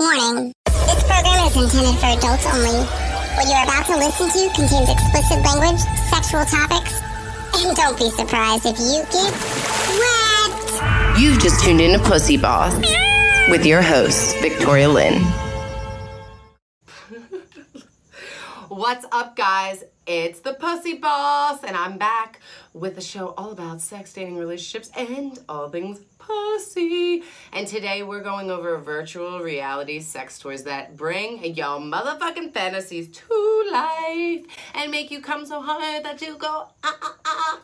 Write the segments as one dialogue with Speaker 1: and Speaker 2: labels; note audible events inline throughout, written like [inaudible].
Speaker 1: Warning. This program is intended for adults only. What you're about to listen to contains explicit language, sexual topics, and don't be surprised if you get wet.
Speaker 2: You've just tuned in to Pussy Boss with your host, Victoria Lynn. What's up, guys? It's the Pussy Boss, and I'm back with a show all about sex, dating, relationships, and all things pussy. And today we're going over virtual reality sex toys that bring your motherfucking fantasies to life and make you come so hard that you go, ah, ah, ah.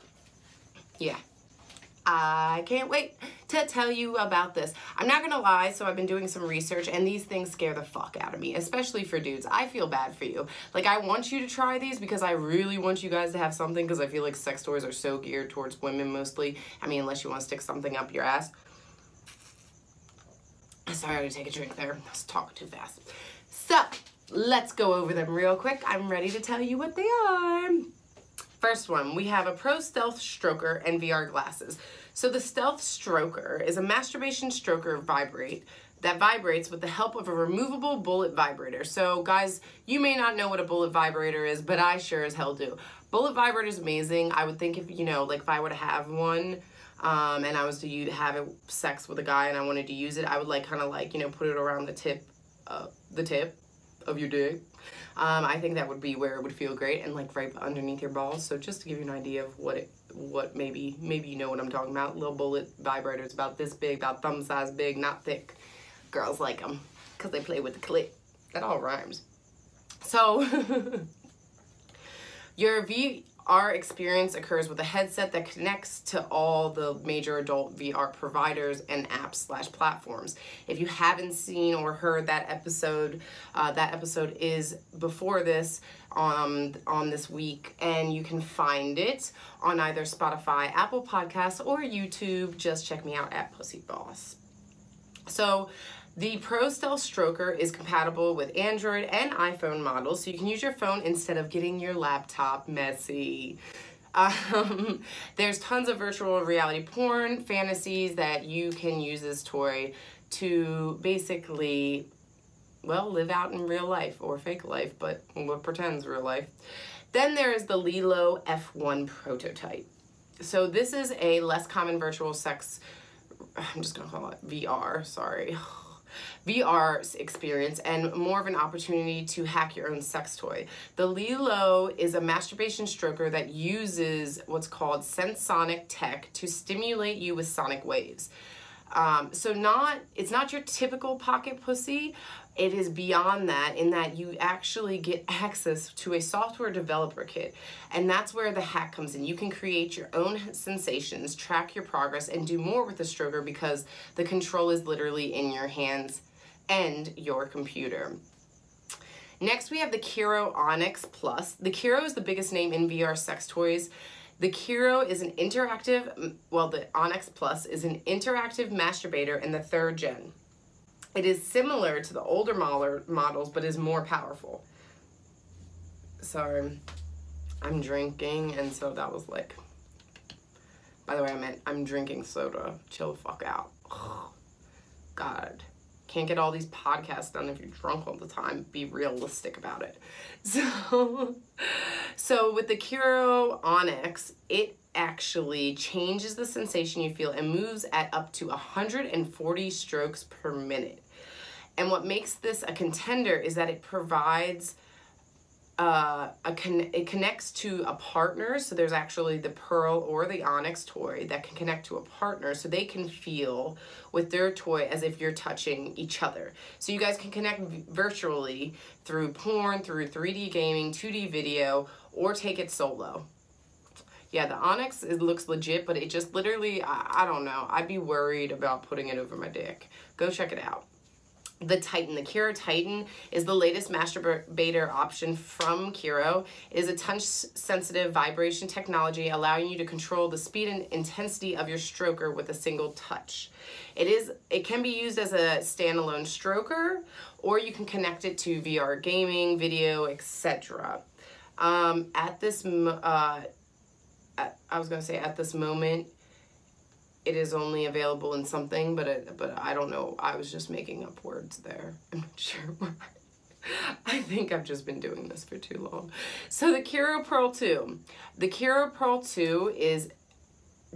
Speaker 2: Yeah. I can't wait to tell you about this. I'm not gonna lie, so I've been doing some research and these things scare the fuck out of me, especially for dudes. I feel bad for you. Like, I want you to try these because I really want you guys to have something because I feel like sex toys are so geared towards women mostly. I mean, unless you want to stick something up your ass. Sorry, I to take a drink there. I was talking too fast. So, let's go over them real quick. I'm ready to tell you what they are. First one, we have a Pro Stealth Stroker and VR glasses. So the Stealth Stroker is a masturbation stroker vibrate that vibrates with the help of a removable bullet vibrator. So guys, you may not know what a bullet vibrator is, but I sure as hell do. Bullet vibrator is amazing. I would think if, you know, like if I were to have one, um, and I was to have sex with a guy and I wanted to use it, I would like kind of like, you know, put it around the tip, uh, the tip of your dick. Um, I think that would be where it would feel great and like right underneath your balls. So just to give you an idea of what it, what maybe, maybe you know what I'm talking about. Little bullet vibrators about this big, about thumb size big, not thick. Girls like them because they play with the clit. That all rhymes. So [laughs] your V our experience occurs with a headset that connects to all the major adult VR providers and apps slash platforms. If you haven't seen or heard that episode, uh, that episode is before this um, on this week, and you can find it on either Spotify, Apple Podcasts, or YouTube. Just check me out at Pussy Boss. So the Pro Stealth Stroker is compatible with Android and iPhone models, so you can use your phone instead of getting your laptop messy. Um, [laughs] there's tons of virtual reality porn fantasies that you can use this toy to basically, well, live out in real life or fake life, but what pretends real life. Then there is the Lelo F1 prototype. So this is a less common virtual sex, [sighs] I'm just gonna call it VR, sorry. [sighs] VR experience and more of an opportunity to hack your own sex toy. The Lelo is a masturbation stroker that uses what's called sensonic tech to stimulate you with sonic waves. Um, so not it's not your typical pocket pussy. It is beyond that in that you actually get [laughs] access to a software developer kit. And that's where the hack comes in. You can create your own sensations, track your progress, and do more with the stroker because the control is literally in your hands and your computer. Next, we have the Kiiroo Onyx Plus. The Kiiroo is the biggest name in VR sex toys. The Kiiroo is an interactive, well, the Onyx Plus is an interactive masturbator in the third gen. It is similar to the older models, but is more powerful. Sorry, I'm drinking, and so that was like, by the way, I meant I'm drinking soda. Chill the fuck out. [sighs] God can't get all these podcasts done if you're drunk all the time. Be realistic about it. [laughs] So, so with the Kiiroo Onyx, it actually changes the sensation you feel and moves at up to 140 strokes per minute. And what makes this a contender is that it provides uh, a con- it connects to a partner. So there's actually the Pearl or the Onyx toy that can connect to a partner so they can feel with their toy as if you're touching each other. So you guys can connect virtually through porn, through 3D gaming, 2D video, or take it solo. Yeah, the Onyx, it looks legit, but it just literally, I, I don't know. I'd be worried about putting it over my dick. Go check it out the Titan. The Kiiroo Titan is the latest masturbator option from Kiiroo. It is a touch-sensitive vibration technology allowing you to control the speed and intensity of your stroker with a single touch. It is. It can be used as a standalone stroker, or you can connect it to VR gaming, video, etc. Um, at this, uh, I was going to say at this moment, it is only available in something, but it, but I don't know. I was just making up words there. [laughs] I'm not sure. Why. [laughs] I think I've just been doing this for too long. So the Kira Pearl 2. The Kira Pearl 2 is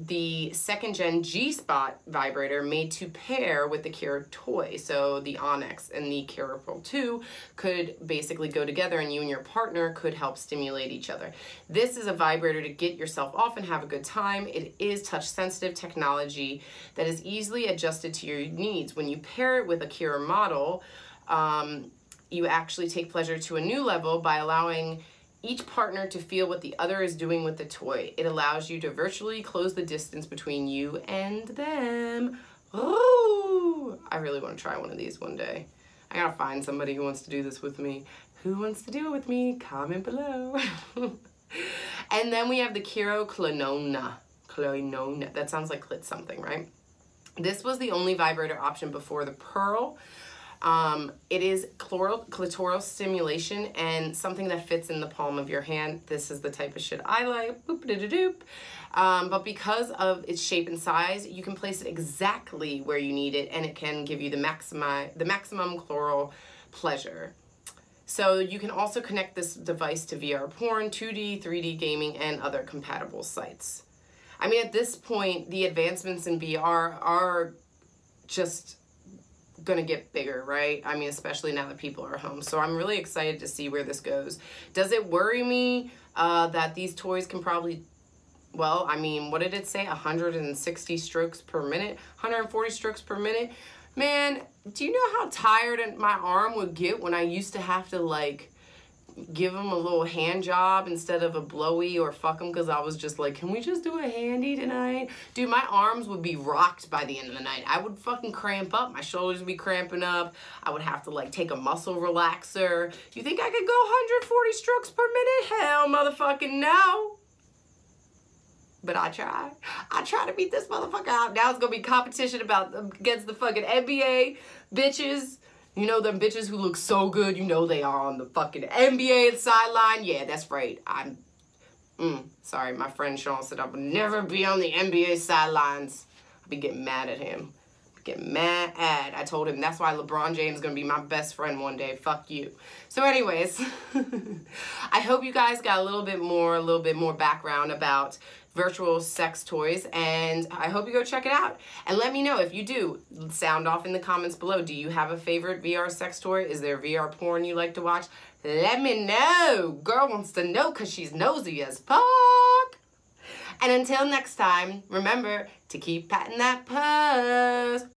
Speaker 2: the second gen G Spot vibrator made to pair with the Kira toy. So the Onyx and the Kira Pearl 2 could basically go together and you and your partner could help stimulate each other. This is a vibrator to get yourself off and have a good time. It is touch sensitive technology that is easily adjusted to your needs. When you pair it with a Kira model, um, you actually take pleasure to a new level by allowing each partner to feel what the other is doing with the toy. It allows you to virtually close the distance between you and them. Oh, I really want to try one of these one day. I gotta find somebody who wants to do this with me. Who wants to do it with me? Comment below. [laughs] and then we have the Kiiroo Clonona. Clonona. That sounds like clit something, right? This was the only vibrator option before the Pearl. Um, it is chloral, clitoral stimulation and something that fits in the palm of your hand. This is the type of shit I like. Boop -da -da -doop. Um, but because of its shape and size, you can place it exactly where you need it and it can give you the, maximi the maximum chloral pleasure. So you can also connect this device to VR porn, 2D, 3D gaming, and other compatible sites. I mean, at this point, the advancements in VR are just gonna get bigger, right? I mean, especially now that people are home. So I'm really excited to see where this goes. Does it worry me uh, that these toys can probably, well, I mean, what did it say? 160 strokes per minute, 140 strokes per minute? Man, do you know how tired my arm would get when I used to have to like give him a little hand job instead of a blowy or fuck him because I was just like, can we just do a handy tonight? Dude, my arms would be rocked by the end of the night. I would fucking cramp up. My shoulders would be cramping up. I would have to like take a muscle relaxer. You think I could go 140 strokes per minute? Hell motherfucking no. But I try. I try to beat this motherfucker out. Now it's gonna be competition about um, against the fucking NBA bitches you know them bitches who look so good, you know they are on the fucking NBA sideline. Yeah, that's right. I'm, mm, sorry, my friend Sean said I would never be on the NBA sidelines. I'd be getting mad at him. Get mad at. I told him that's why LeBron James is gonna be my best friend one day. Fuck you. So, anyways, [laughs] I hope you guys got a little bit more, a little bit more background about virtual sex toys and I hope you go check it out. And let me know if you do. Sound off in the comments below. Do you have a favorite VR sex toy? Is there VR porn you like to watch? Let me know. Girl wants to know because she's nosy as fuck. And until next time, remember to keep patting that puss.